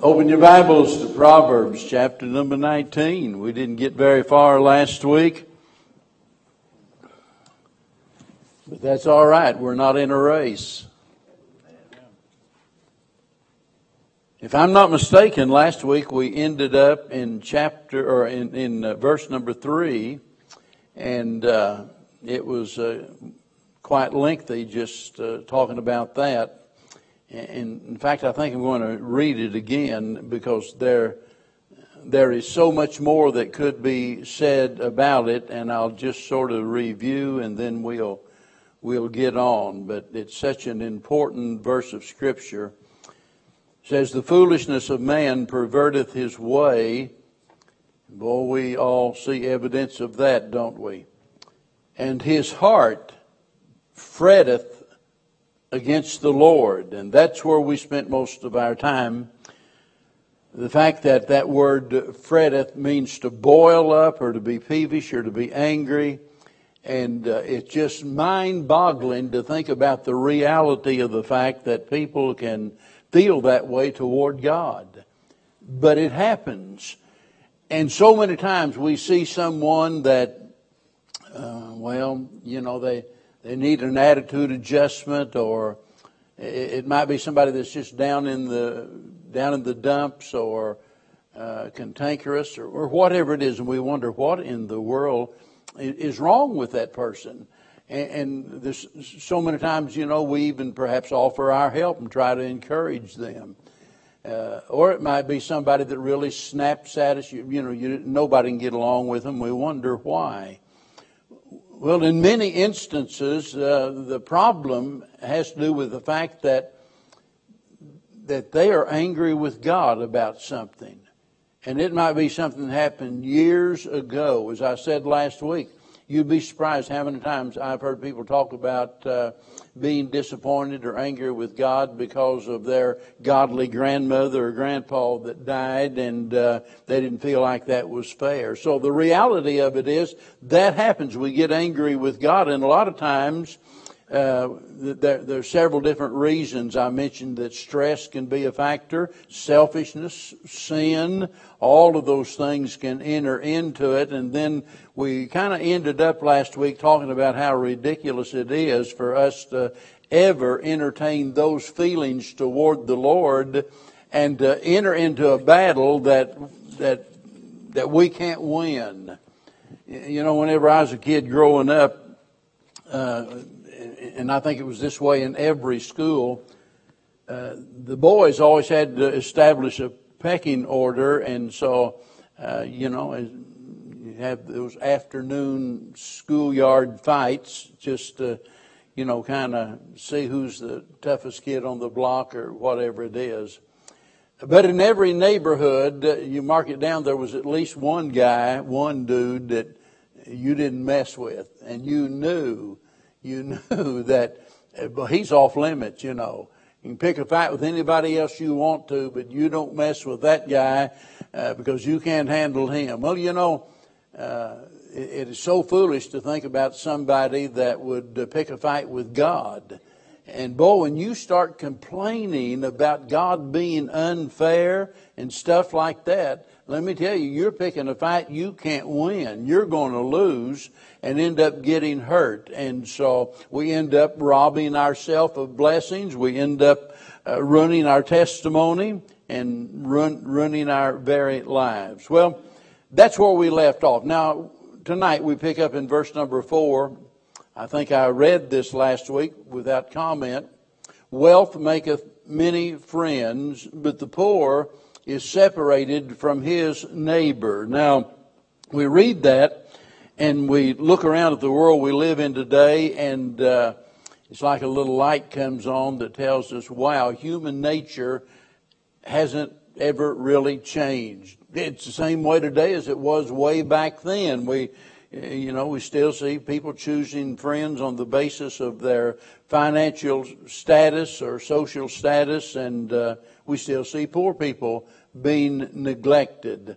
Open your Bibles to Proverbs chapter number 19. We didn't get very far last week. But that's all right. We're not in a race. If I'm not mistaken, last week we ended up in chapter or in, in uh, verse number three, and uh, it was uh, quite lengthy just uh, talking about that. And in fact, I think I'm going to read it again because there, there is so much more that could be said about it, and I'll just sort of review and then we'll, we'll get on. But it's such an important verse of Scripture. It says, The foolishness of man perverteth his way. Boy, we all see evidence of that, don't we? And his heart fretteth against the Lord. And that's where we spent most of our time. The fact that that word fretteth means to boil up or to be peevish or to be angry. And uh, it's just mind boggling to think about the reality of the fact that people can feel that way toward God. But it happens. And so many times we see someone that, uh, well, you know, they, they need an attitude adjustment, or it, might be somebody that's just down in the down in the dumps, or uh, cantankerous, or, or whatever it is, and we wonder what in the world is wrong with that person. And, and so many times, you know, we even perhaps offer our help and try to encourage them. Uh, or it might be somebody that really snaps at us. You, you know, you, nobody can get along with them. We wonder why. Well, in many instances, uh, the problem has to do with the fact that that they are angry with God about something. And it might be something that happened years ago. As I said last week, You'd be surprised how many times I've heard people talk about uh, being disappointed or angry with God because of their godly grandmother or grandpa that died and uh, they didn't feel like that was fair. So the reality of it is that happens. We get angry with God and a lot of times uh, there, there, are several different reasons. I mentioned that stress can be a factor, selfishness, sin, all of those things can enter into it. And then we kind of ended up last week talking about how ridiculous it is for us to ever entertain those feelings toward the Lord and to enter into a battle that, that, that we can't win. You know, whenever I was a kid growing up, uh, and I think it was this way in every school, uh, the boys always had to establish a pecking order, and so, uh, you know, you have those afternoon schoolyard fights just to, you know, kind of see who's the toughest kid on the block or whatever it is. But in every neighborhood, uh, you mark it down, there was at least one guy, one dude that you didn't mess with, and you knew you knew that well, he's off limits, you know. You can pick a fight with anybody else you want to, but you don't mess with that guy uh, because you can't handle him. Well, you know, uh, it, it is so foolish to think about somebody that would uh, pick a fight with God. And boy, when you start complaining about God being unfair and stuff like that, let me tell you, you're picking a fight you can't win. You're going to lose and end up getting hurt. And so we end up robbing ourselves of blessings. We end up uh, ruining our testimony and run, ruining our very lives. Well, that's where we left off. Now, tonight we pick up in verse number four. I think I read this last week without comment. Wealth maketh many friends, but the poor is separated from his neighbor. Now, we read that and we look around at the world we live in today, and uh, it's like a little light comes on that tells us, wow, human nature hasn't ever really changed. It's the same way today as it was way back then. We, you know, we still see people choosing friends on the basis of their financial status or social status, and uh, we still see poor people being neglected.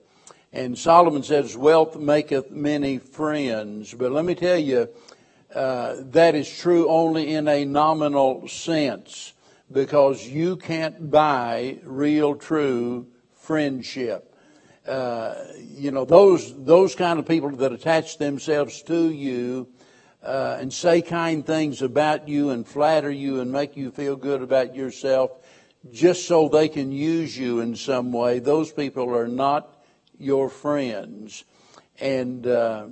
And Solomon says, Wealth maketh many friends. But let me tell you, uh, that is true only in a nominal sense. because you can't buy real, true friendship. Uh, you know those those kind of people that attach themselves to you uh, and say kind things about you and flatter you and make you feel good about yourself just so they can use you in some way. Those people are not your friends, and uh,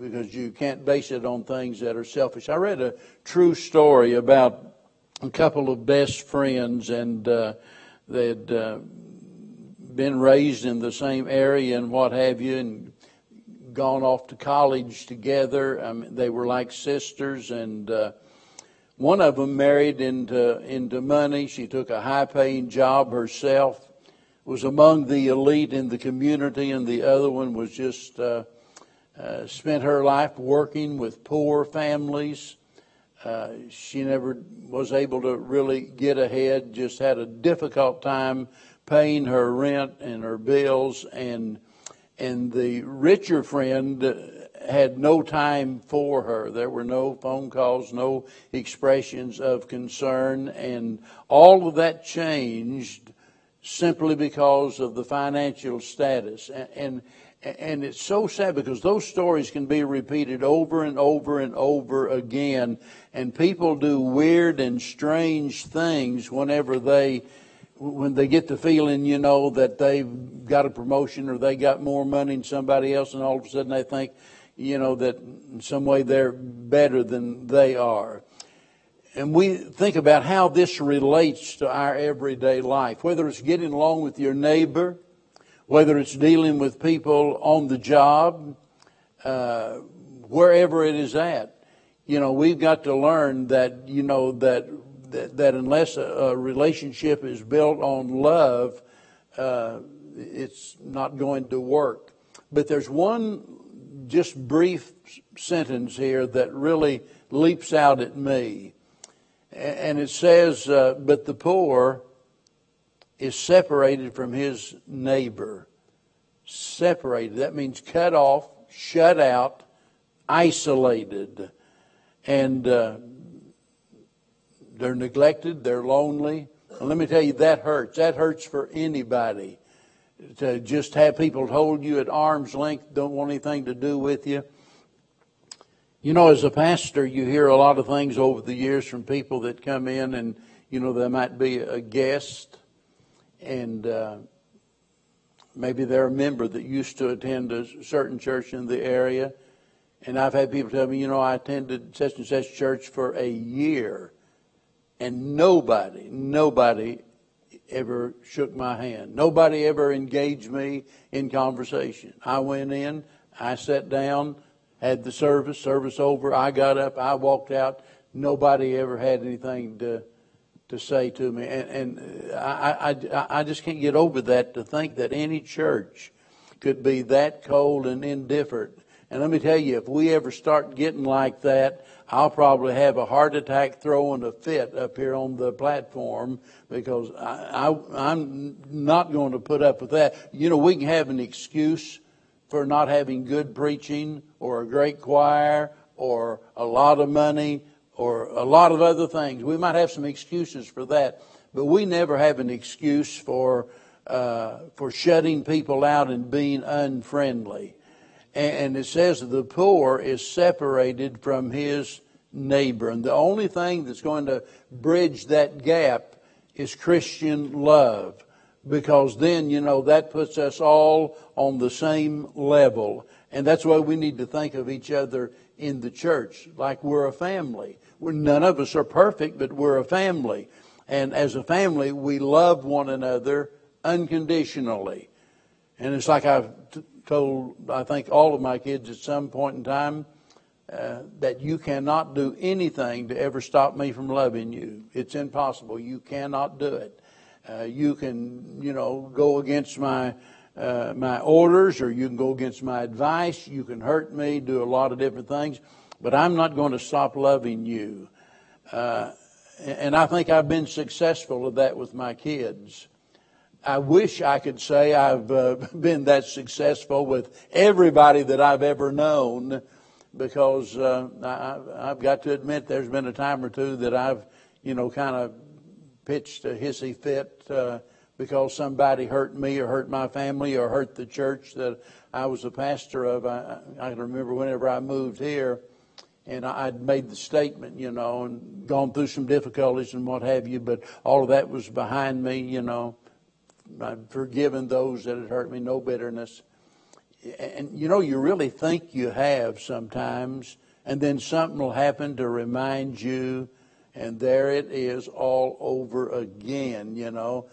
because you can't base it on things that are selfish. I read a true story about a couple of best friends, and uh, they'd uh, been raised in the same area and what have you, and gone off to college together. I mean, they were like sisters, and uh, one of them married into into money. She took a high-paying job herself. Was among the elite in the community, and the other one was just uh, uh, spent her life working with poor families. Uh, she never was able to really get ahead, just had a difficult time paying her rent and her bills and and the richer friend had no time for her. There were no phone calls, no expressions of concern, and all of that changed simply because of the financial status. And, and, and it's so sad because those stories can be repeated over and over and over again, and people do weird and strange things whenever they when they get the feeling, you know, that they've got a promotion or they got more money than somebody else, and all of a sudden they think, you know, that in some way they're better than they are. And we think about how this relates to our everyday life, whether it's getting along with your neighbor, whether it's dealing with people on the job, uh, wherever it is at. You know, we've got to learn that, you know, that that, that unless a, a, relationship is built on love, uh, it's not going to work. But there's one just brief sentence here that really leaps out at me. And it says, uh, But the poor is separated from his neighbor. Separated. That means cut off, shut out, isolated. And uh, they're neglected. They're lonely. And let me tell you, that hurts. That hurts for anybody. To just have people hold you at arm's length, don't want anything to do with you. You know, as a pastor, you hear a lot of things over the years from people that come in, and you know, there might be a guest, and uh, maybe they're a member that used to attend a certain church in the area. And I've had people tell me, you know, I attended such and such church for a year. And nobody, nobody ever shook my hand. Nobody ever engaged me in conversation. I went in, I sat down, had the service, service over, I got up, I walked out. Nobody ever had anything to to say to me, and, and uh, I, I I just can't get over that. To think that any church could be that cold and indifferent. And let me tell you, if we ever start getting like that, I'll probably have a heart attack throwing a fit up here on the platform because I, I, I'm not going to put up with that. You know, we can have an excuse for not having good preaching or a great choir or a lot of money or a lot of other things. We might have some excuses for that, but we never have an excuse for uh, for shutting people out and being unfriendly and it says the poor is separated from his neighbor. And the only thing that's going to bridge that gap is Christian love. Because then, you know, that puts us all on the same level. And that's why we need to think of each other in the church like we're a family. We're, none of us are perfect, but we're a family. And as a family, we love one another unconditionally. And it's like I've told, I think, all of my kids at some point in time uh, that you cannot do anything to ever stop me from loving you. It's impossible. You cannot do it. Uh, you can, you know, go against my uh, my orders, or you can go against my advice. You can hurt me, do a lot of different things, but I'm not going to stop loving you. Uh, and I think I've been successful at that with my kids. I wish I could say I've uh, been that successful with everybody that I've ever known because uh, I, I've got to admit there's been a time or two that I've, you know, kind of pitched a hissy fit uh, because somebody hurt me or hurt my family or hurt the church that I was a pastor of. I, I remember whenever I moved here and I'd made the statement, you know, and gone through some difficulties and what have you, but all of that was behind me, you know. I'd forgiven those that had hurt me, no bitterness. And you know, you really think you have sometimes, and then something will happen to remind you, and there it is all over again, you know.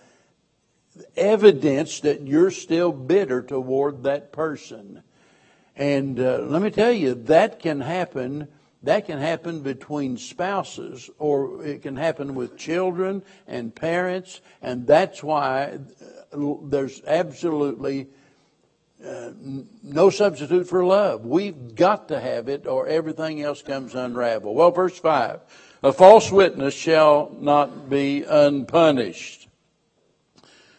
Evidence that you're still bitter toward that person. And uh, let me tell you, that can happen that can happen between spouses or it can happen with children and parents, and that's why uh, there's absolutely uh, no substitute for love. We've got to have it or everything else comes unravel. Well, verse 5 A false witness shall not be unpunished,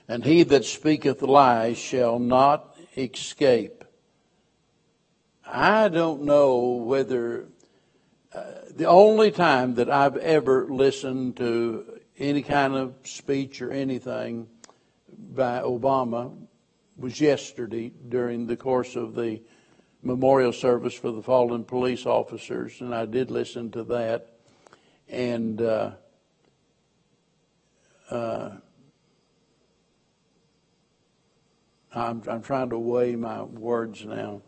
and he that speaketh lies shall not escape. I don't know whether the only time that I've ever listened to any kind of speech or anything by Obama was yesterday during the course of the memorial service for the fallen police officers, and I did listen to that. And uh, uh, I'm, I'm trying to weigh my words now.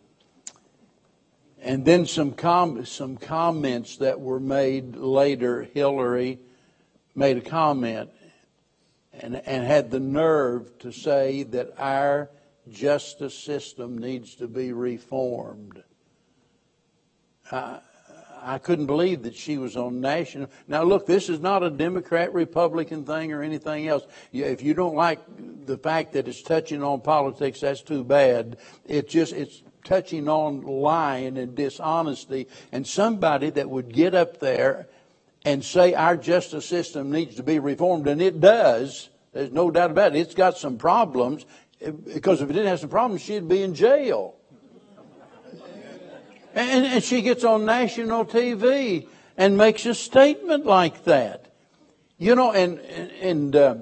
And then some com- some comments that were made later. Hillary made a comment and, and had the nerve to say that our justice system needs to be reformed. I, I couldn't believe that she was on national. Now, look, this is not a Democrat Republican thing or anything else. If you don't like the fact that it's touching on politics, that's too bad. It just it's touching on lying and dishonesty, and somebody that would get up there and say our justice system needs to be reformed, and it does. There's no doubt about it. It's got some problems, because if it didn't have some problems, she'd be in jail. And, and she gets on national TV and makes a statement like that. You know, and, and, uh,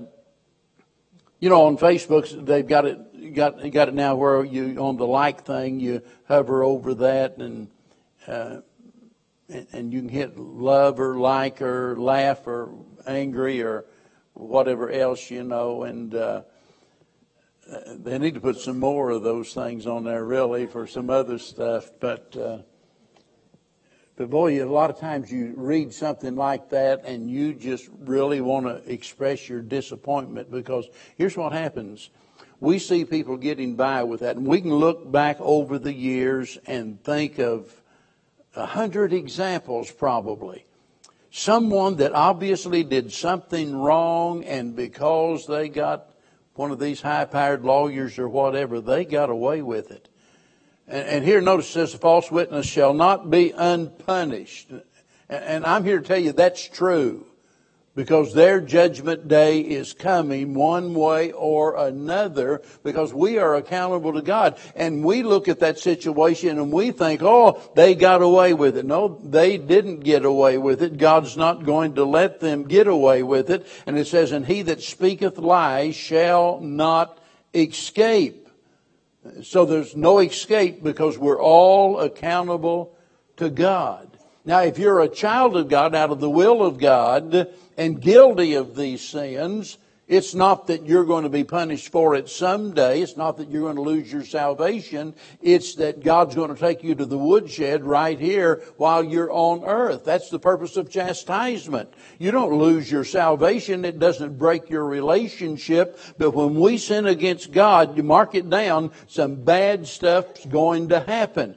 you know, on Facebook, they've got it got you got it now where you on the like thing you hover over that and uh, and you can hit love or like or laugh or angry or whatever else you know and uh, they need to put some more of those things on there really for some other stuff but uh, but boy, a lot of times you read something like that and you just really want to express your disappointment because here's what happens we see people getting by with that. And we can look back over the years and think of a hundred examples probably. Someone that obviously did something wrong and because they got one of these high powered lawyers or whatever, they got away with it. And, and here notice says a false witness shall not be unpunished. And I'm here to tell you that's true because their judgment day is coming one way or another because we are accountable to God. And we look at that situation and we think, oh, they got away with it. No, they didn't get away with it. God's not going to let them get away with it. And it says, and he that speaketh lies shall not escape. So there's no escape because we're all accountable to God. Now, if you're a child of God out of the will of God, and guilty of these sins, it's not that you're going to be punished for it someday. It's not that you're going to lose your salvation. It's that God's going to take you to the woodshed right here while you're on earth. That's the purpose of chastisement. You don't lose your salvation. It doesn't break your relationship. But when we sin against God, you mark it down, some bad stuff's going to happen.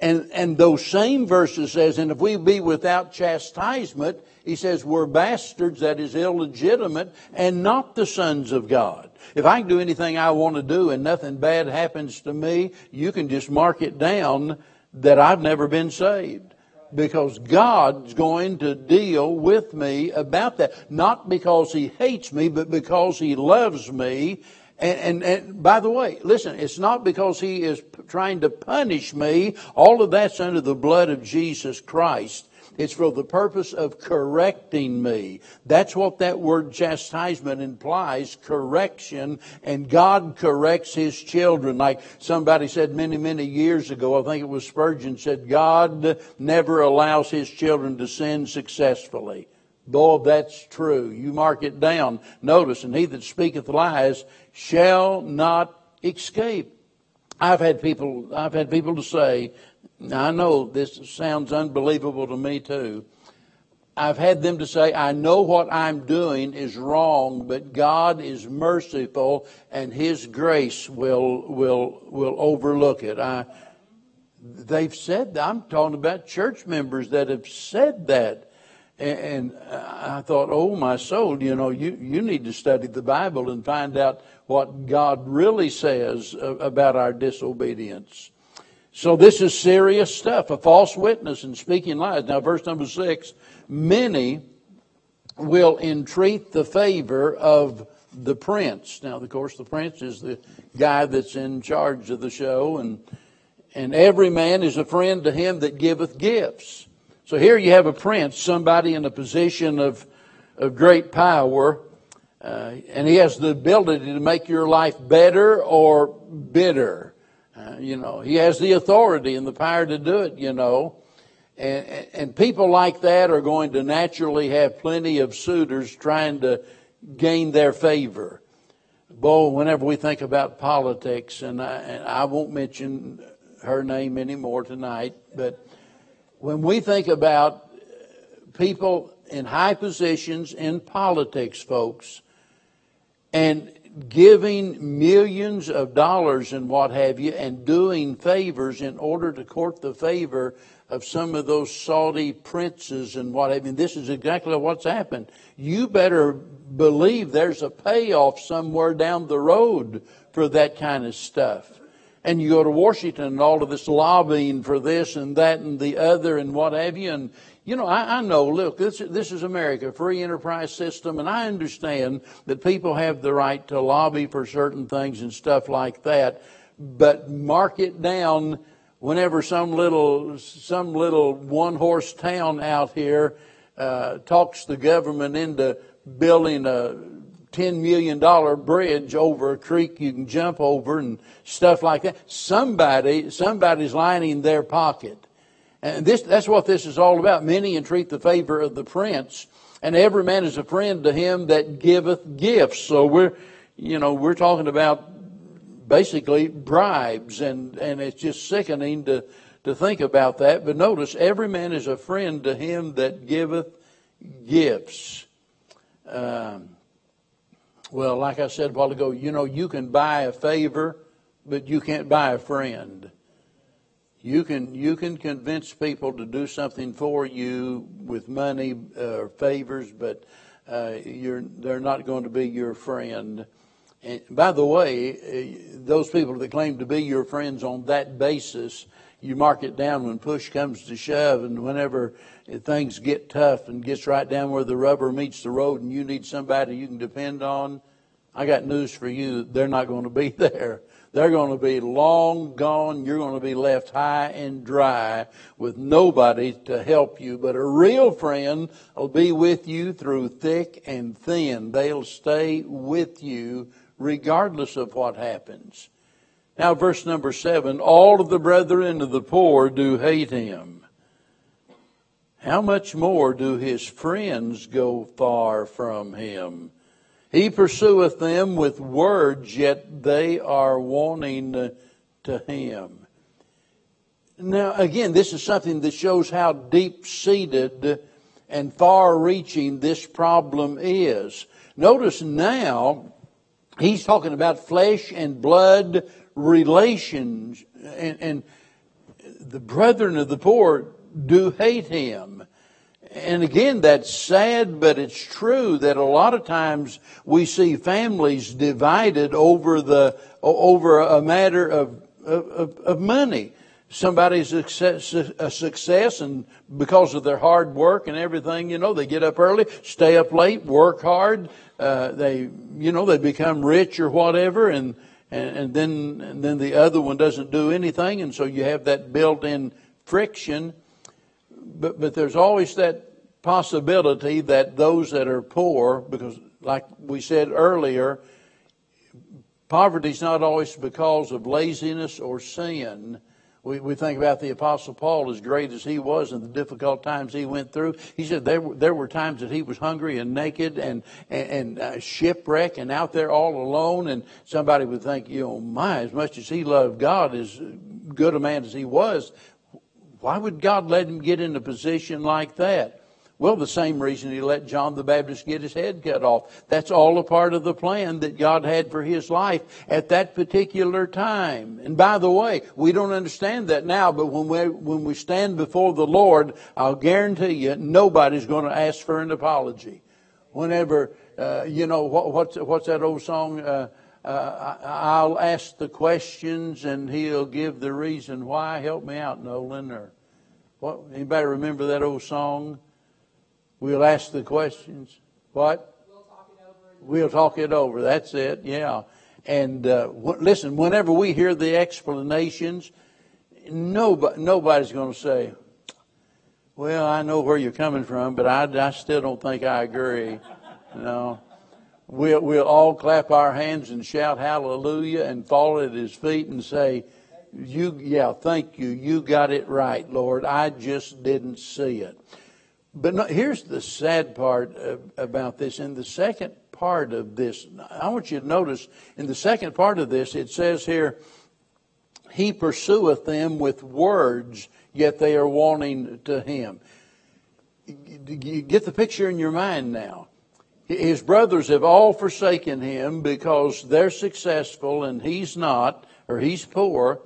And, and those same verses says, and if we be without chastisement, he says we're bastards, that is illegitimate, and not the sons of God. If I can do anything I want to do and nothing bad happens to me, you can just mark it down that I've never been saved. Because God's going to deal with me about that. Not because He hates me, but because He loves me and, and, and, by the way, listen, it's not because he is trying to punish me. All of that's under the blood of Jesus Christ. It's for the purpose of correcting me. That's what that word chastisement implies, correction, and God corrects His children. Like somebody said many, many years ago, I think it was Spurgeon said, God never allows His children to sin successfully. Boy, that's true. You mark it down. Notice, and he that speaketh lies shall not escape. I've had people, I've had people to say, I know this sounds unbelievable to me too. I've had them to say, I know what I'm doing is wrong, but God is merciful and His grace will, will, will overlook it. I, they've said that. I'm talking about church members that have said that. And uh, I thought, oh, my soul, you know, you, you need to study the Bible and find out what God really says about our disobedience. So this is serious stuff, a false witness and speaking lies. Now, verse number six, many will entreat the favor of the prince. Now, of course, the prince is the guy that's in charge of the show, and, and every man is a friend to him that giveth gifts. So here you have a prince, somebody in a position of, of great power, uh, and he has the ability to make your life better or bitter. Uh, you know, he has the authority and the power to do it, you know. And, and people like that are going to naturally have plenty of suitors trying to gain their favor. Boy, whenever we think about politics, and I, and I won't mention her name anymore tonight, but when we think about uh, people in high positions in politics, folks, and giving millions of dollars and what have you, and doing favors in order to court the favor of some of those Saudi princes and what have you. This is exactly what's happened. You better believe there's a payoff somewhere down the road for that kind of stuff and you go to Washington and all of this lobbying for this and that and the other and what have you. And, you know, I, I know, look, this, this is America, free enterprise system, and I understand that people have the right to lobby for certain things and stuff like that. But mark it down whenever some little, some little one horse town out here uh, talks the government into building a $10 million bridge over a creek you can jump over and stuff like that. Somebody, somebody's lining their pocket. And this, that's what this is all about. Many entreat the favor of the prince, and every man is a friend to him that giveth gifts. So we're, you know, we're talking about basically bribes, and, and it's just sickening to, to think about that. But notice, every man is a friend to him that giveth gifts. Um, well, like I said a while ago, you know, you can buy a favor, but you can't buy a friend. You can you can convince people to do something for you with money or uh, favors, but uh, you're they're not going to be your friend. And by the way, uh, those people that claim to be your friends on that basis, you mark it down when push comes to shove, and whenever things get tough and gets right down where the rubber meets the road and you need somebody you can depend on, I got news for you. They're not going to be there. They're going to be long gone. You're going to be left high and dry with nobody to help you. But a real friend will be with you through thick and thin. They'll stay with you regardless of what happens. Now, verse number seven all of the brethren of the poor do hate him how much more do his friends go far from him? He pursueth them with words, yet they are wanting to him. Now, again, this is something that shows how deep seated and far reaching this problem is. Notice now, he's talking about flesh and blood relations, and, and the brethren of the poor do hate him. And again, that's sad, but it's true that a lot of times we see families divided over the over a matter of of, of money. Somebody's a success, a success, and because of their hard work and everything, you know, they get up early, stay up late, work hard. Uh, they, you know, they become rich or whatever, and, and and then and then the other one doesn't do anything, and so you have that built-in friction but, but there's always that possibility that those that are poor, because like we said earlier, poverty is not always because of laziness or sin. We, we think about the Apostle Paul, as great as he was and the difficult times he went through. He said there were, there were times that he was hungry and naked and, and, and uh, shipwrecked and out there all alone. And somebody would think, you know, my, as much as he loved God, as good a man as he was, why would God let him get in a position like that? Well, the same reason he let John the Baptist get his head cut off. That's all a part of the plan that God had for his life at that particular time. And by the way, we don't understand that now, but when we, when we stand before the Lord, I'll guarantee you nobody's going to ask for an apology. Whenever, uh, you know, what, what's, what's that old song? Uh, uh, I'll ask the questions and he'll give the reason why. Help me out, Nolan. Or what? Anybody remember that old song? We'll ask the questions. What? We'll talk it over. That's it. Yeah. And uh, listen, whenever we hear the explanations, nobody, nobody's going to say, "Well, I know where you're coming from, but I, I still don't think I agree." No. We'll, we'll all clap our hands and shout hallelujah and fall at his feet and say, you, yeah, thank you. You got it right, Lord. I just didn't see it. But no, here's the sad part about this. In the second part of this, I want you to notice in the second part of this, it says here, He pursueth them with words, yet they are wanting to Him. You get the picture in your mind now. His brothers have all forsaken him because they're successful and he's not, or he's poor,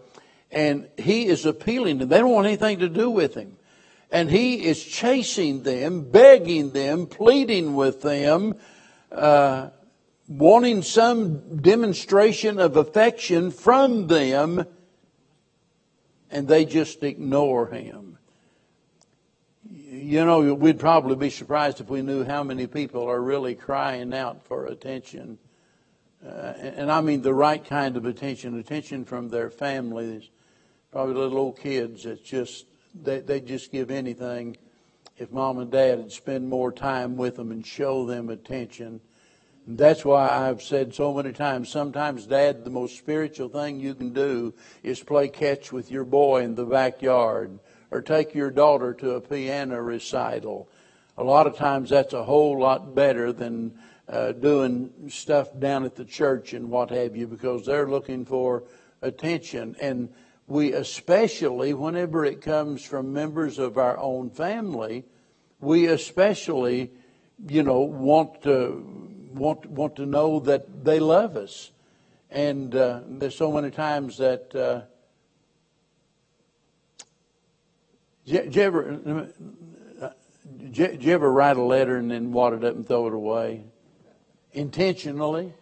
and he is appealing to them. They don't want anything to do with him and he is chasing them, begging them, pleading with them, uh, wanting some demonstration of affection from them, and they just ignore him. You know, we'd probably be surprised if we knew how many people are really crying out for attention. Uh, and, and I mean the right kind of attention, attention from their families, probably little old kids that just they, they'd just give anything if mom and dad would spend more time with them and show them attention. And that's why I've said so many times, sometimes, Dad, the most spiritual thing you can do is play catch with your boy in the backyard or take your daughter to a piano recital. A lot of times that's a whole lot better than uh, doing stuff down at the church and what have you because they're looking for attention. And we especially, whenever it comes from members of our own family, we especially, you know, want to want want to know that they love us. And uh, there's so many times that. Uh, did you ever did you ever write a letter and then wad it up and throw it away intentionally?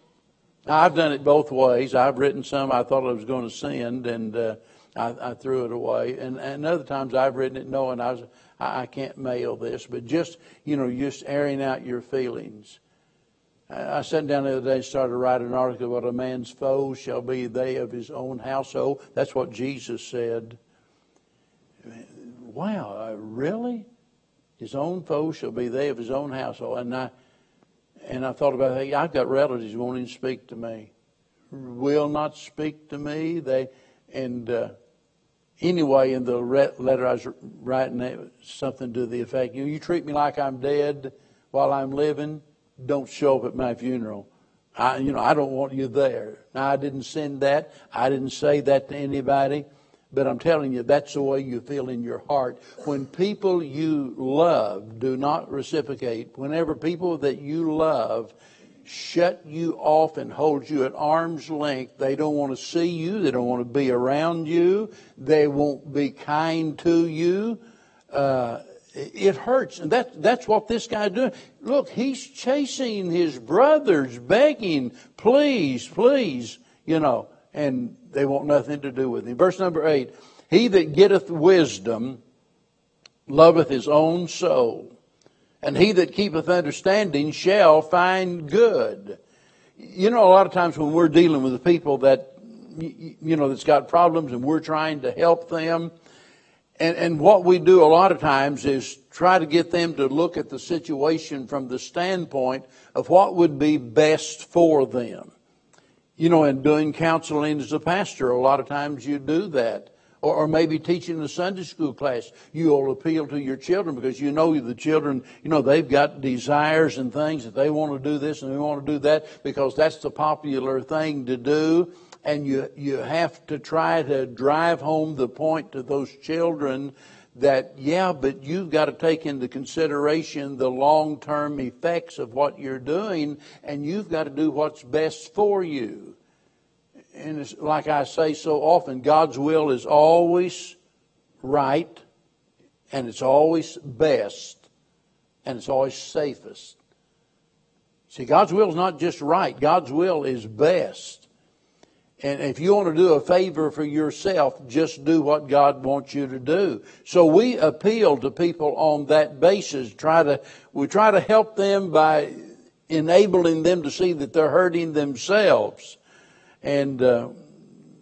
I've done it both ways. I've written some I thought I was going to send, and uh, I, I threw it away. And, and other times I've written it knowing I was I, I can't mail this, but just you know, just airing out your feelings. I, I sat down the other day and started writing an article about a man's foes shall be they of his own household. That's what Jesus said. Wow, really? His own foes shall be they of his own household. And I and I thought about, hey, I've got relatives wanting to speak to me, will not speak to me. They and uh, anyway, in the letter I was writing, something to the effect, you, you treat me like I'm dead while I'm living, don't show up at my funeral. I, you know, I don't want you there. Now, I didn't send that. I didn't say that to anybody. But I'm telling you, that's the way you feel in your heart. When people you love do not reciprocate, whenever people that you love shut you off and hold you at arm's length. They don't want to see you. They don't want to be around you. They won't be kind to you. Uh, it hurts. And that, that's what this guy's doing. Look, he's chasing his brothers, begging, please, please, you know, and they want nothing to do with him. Verse number eight, he that getteth wisdom loveth his own soul and he that keepeth understanding shall find good. You know, a lot of times when we're dealing with the people that, you know, that's got problems and we're trying to help them, And, and what we do a lot of times is try to get them to look at the situation from the standpoint of what would be best for them. You know, in doing counseling as a pastor, a lot of times you do that. Or, or maybe teaching the Sunday school class, you'll appeal to your children because you know the children, you know, they've got desires and things that they want to do this and they want to do that because that's the popular thing to do. And you, you have to try to drive home the point to those children that, yeah, but you've got to take into consideration the long term effects of what you're doing, and you've got to do what's best for you. And it's like I say so often, God's will is always right, and it's always best, and it's always safest. See, God's will is not just right, God's will is best. And if you want to do a favor for yourself, just do what God wants you to do. So we appeal to people on that basis. Try to, we try to help them by enabling them to see that they're hurting themselves. And, uh,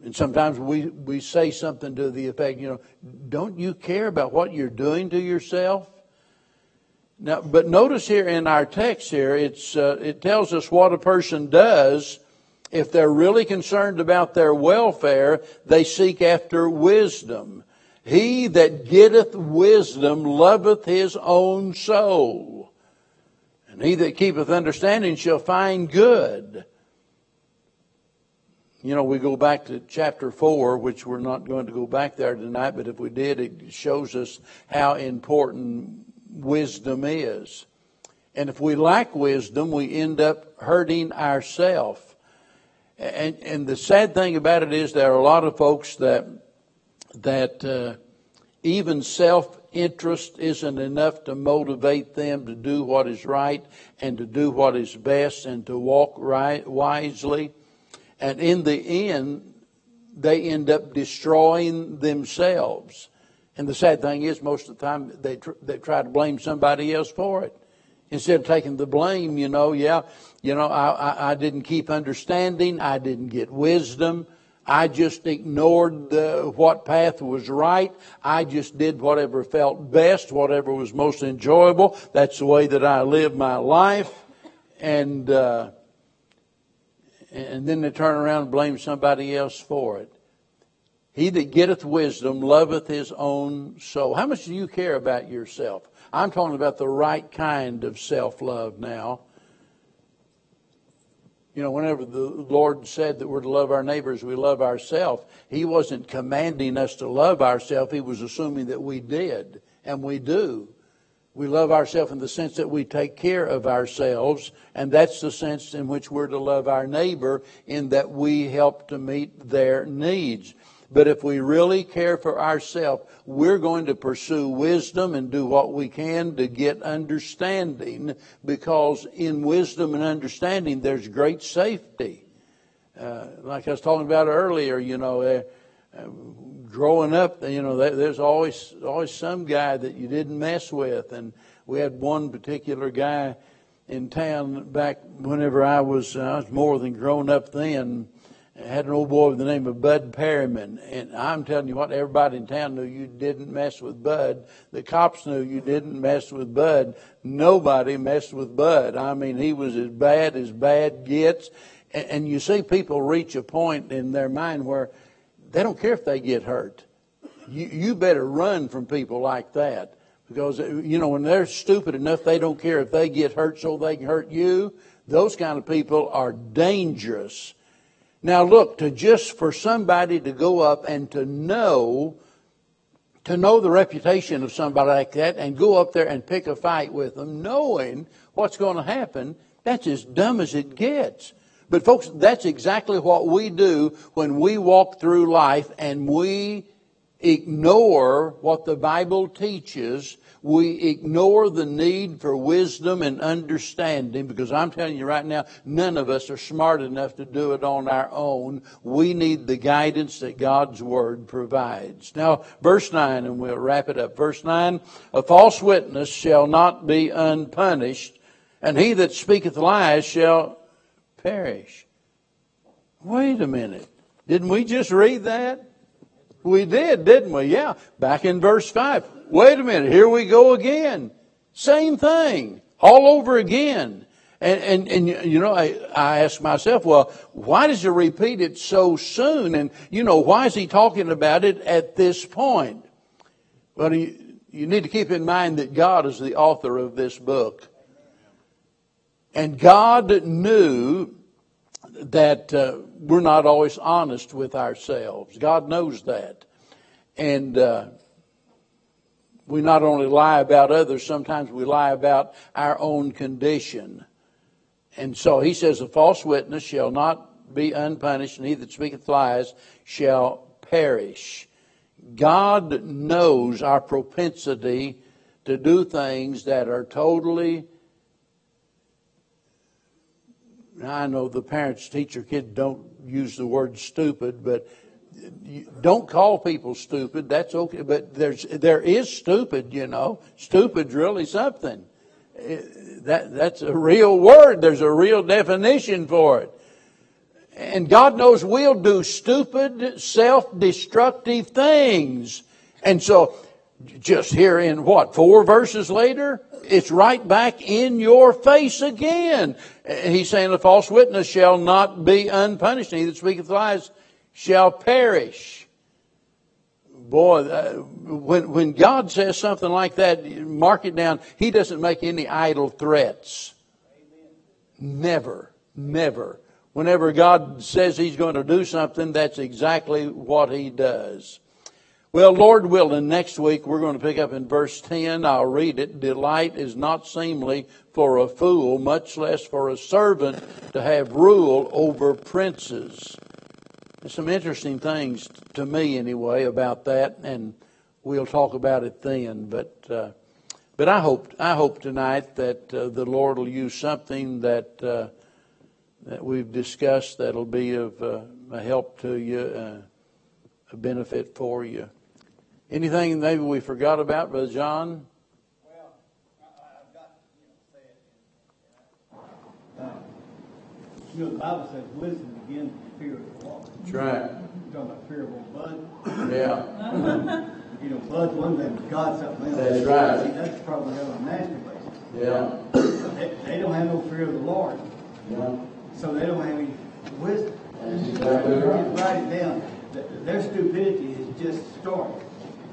and sometimes we, we say something to the effect, you know, don't you care about what you're doing to yourself? Now, but notice here in our text here, it's, uh, it tells us what a person does if they're really concerned about their welfare, they seek after wisdom. He that getteth wisdom loveth his own soul. And he that keepeth understanding shall find good. You know, we go back to chapter 4, which we're not going to go back there tonight, but if we did, it shows us how important wisdom is. And if we lack wisdom, we end up hurting ourselves. And, and the sad thing about it is there are a lot of folks that that uh, even self interest isn't enough to motivate them to do what is right and to do what is best and to walk right wisely. And in the end, they end up destroying themselves. And the sad thing is, most of the time, they tr- they try to blame somebody else for it instead of taking the blame. You know, yeah, you know, I, I, I didn't keep understanding. I didn't get wisdom. I just ignored the, what path was right. I just did whatever felt best, whatever was most enjoyable. That's the way that I live my life. And, uh, and then they turn around and blame somebody else for it. He that getteth wisdom loveth his own soul. How much do you care about yourself? I'm talking about the right kind of self love now. You know, whenever the Lord said that we're to love our neighbors, we love ourselves, He wasn't commanding us to love ourselves. He was assuming that we did, and we do. We love ourselves in the sense that we take care of ourselves, and that's the sense in which we're to love our neighbor, in that we help to meet their needs. But if we really care for ourselves, we're going to pursue wisdom and do what we can to get understanding because in wisdom and understanding there's great safety. Uh, like I was talking about earlier, you know, uh, growing up, you know, there's always always some guy that you didn't mess with, and we had one particular guy in town back whenever I was I was more than grown up then had an old boy with the name of Bud Perryman. And I'm telling you what, everybody in town knew you didn't mess with Bud. The cops knew you didn't mess with Bud. Nobody messed with Bud. I mean, he was as bad as bad gets. And, and you see people reach a point in their mind where they don't care if they get hurt. You, you better run from people like that. Because, you know, when they're stupid enough, they don't care if they get hurt so they can hurt you. Those kind of people are dangerous now, look, to just for somebody to go up and to know, to know the reputation of somebody like that and go up there and pick a fight with them, knowing what's going to happen, that's as dumb as it gets. But, folks, that's exactly what we do when we walk through life and we ignore what the Bible teaches we ignore the need for wisdom and understanding because I'm telling you right now, none of us are smart enough to do it on our own. We need the guidance that God's Word provides. Now, verse 9, and we'll wrap it up. Verse 9, a false witness shall not be unpunished, and he that speaketh lies shall perish. Wait a minute. Didn't we just read that? We did, didn't we? Yeah. Back in verse 5. Wait a minute. Here we go again. Same thing. All over again. And, and, and you know, I, I ask myself, well, why does he repeat it so soon? And, you know, why is he talking about it at this point? Well, you, you need to keep in mind that God is the author of this book. And God knew that uh, we're not always honest with ourselves. God knows that. And uh, we not only lie about others, sometimes we lie about our own condition. And so he says, A false witness shall not be unpunished, and he that speaketh lies shall perish. God knows our propensity to do things that are totally I know the parents teach their kids don't use the word stupid, but don't call people stupid. That's okay, but there's there is stupid. You know, stupid's really something. Eh, that that's a real word. There's a real definition for it. And God knows we'll do stupid, self-destructive things. And so, just here in what four verses later, it's right back in your face again. He's saying the false witness shall not be unpunished. He that speaketh lies shall perish. Boy, uh, when, when God says something like that, mark it down. He doesn't make any idle threats. Never, never. Whenever God says He's going to do something, that's exactly what He does. Well, Lord willing, next week we're going to pick up in verse 10. I'll read it. Delight is not seemly for a fool, much less for a servant to have rule over princes. There's some interesting things to me, anyway, about that, and we'll talk about it then. But uh, but I hope I hope tonight that uh, the Lord will use something that uh, that we've discussed that'll be of uh, a help to you, uh, a benefit for you. Anything maybe we forgot about, Brother John? Well, I've got to say it. Uh, you know, the Bible says wisdom begins with fear of the Lord. That's right. You're talking about fear of old Bud. Yeah. you know, Bud's one thing, God's something else. That's right. See, that's probably a national basis. Yeah. They, they don't have no fear of the Lord, Yeah. so they don't have any wisdom. That's exactly You right. write it down. Their stupidity is just starting.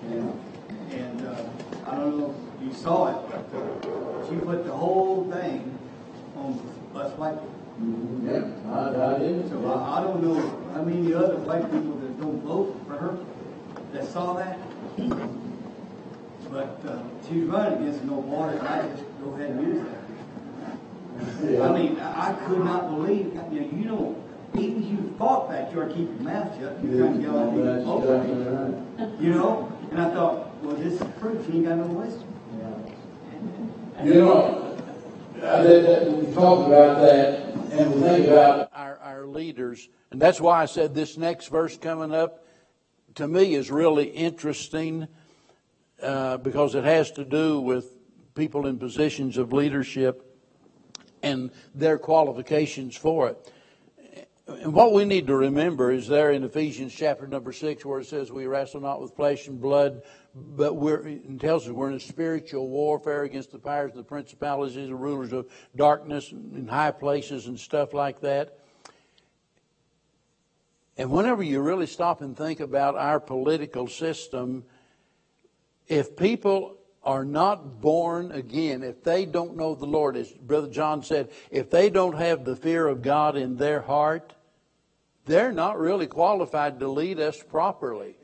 Yeah. And uh, I don't know if you saw it, but uh, she put the whole thing on us white people. Yeah. I, I did. So I, I don't know how many other white people that don't vote for her that saw that. But uh, she was running against no water, and I just go ahead and use that. Yeah. I mean, I could not believe, you know, you know, even if you fought that, you ought keeping your mouth shut. You're trying to get these exactly You know? And I thought, well, this is proof she ain't got no wisdom. You know, uh, that, that, we talk about that and we think about our, our leaders, and that's why I said this next verse coming up to me is really interesting uh, because it has to do with people in positions of leadership and their qualifications for it. And what we need to remember is there in Ephesians chapter number six, where it says, We wrestle not with flesh and blood, but we're, tells us we're in a spiritual warfare against the powers of the principalities, the rulers of darkness in high places and stuff like that. And whenever you really stop and think about our political system, if people are not born again, if they don't know the Lord, as Brother John said, if they don't have the fear of God in their heart, they're not really qualified to lead us properly.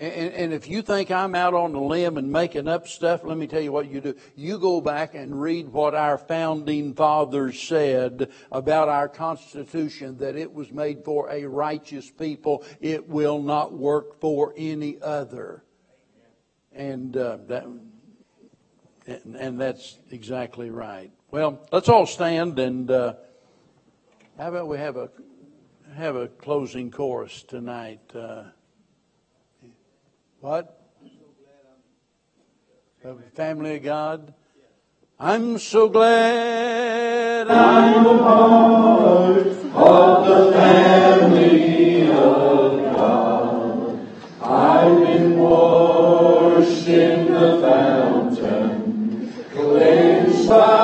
And, and if you think I'm out on the limb and making up stuff, let me tell you what you do. You go back and read what our founding fathers said about our Constitution, that it was made for a righteous people. It will not work for any other. And uh, that, and, and that's exactly right. Well, let's all stand and uh, how about we have a have a closing chorus tonight. Uh, what? The family of God. I'm so glad I'm a part of the family of God. I've been washed in the fountain, cleansed by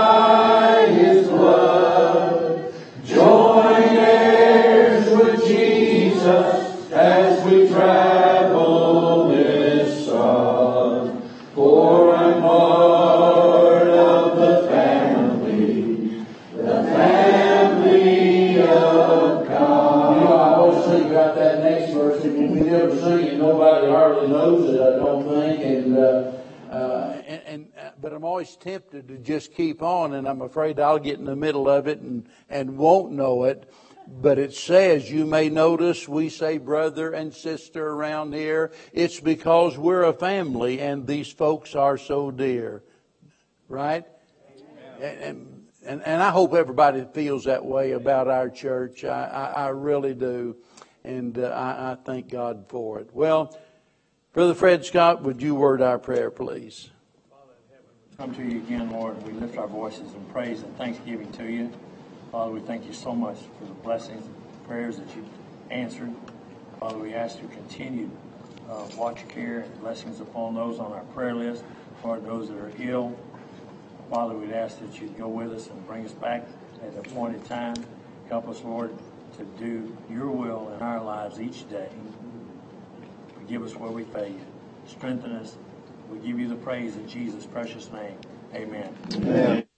tempted to just keep on, and I'm afraid I'll get in the middle of it and, and won't know it. But it says, you may notice we say brother and sister around here. It's because we're a family and these folks are so dear. Right? And, and, and I hope everybody feels that way about our church. I, I, I really do. And uh, I, I thank God for it. Well, Brother Fred Scott, would you word our prayer, please? Father in heaven, we come to you again, Lord. We lift our voices in praise and thanksgiving to you. Father, we thank you so much for the blessings and prayers that you've answered. Father, we ask you to continue uh, watch care and blessings upon those on our prayer list, Lord, those that are ill. Father, we'd ask that you'd go with us and bring us back at the appointed time. Help us, Lord, to do your will in our lives each day. Forgive us where we fail you. Strengthen us. We give you the praise in Jesus' precious name. Amen. Amen.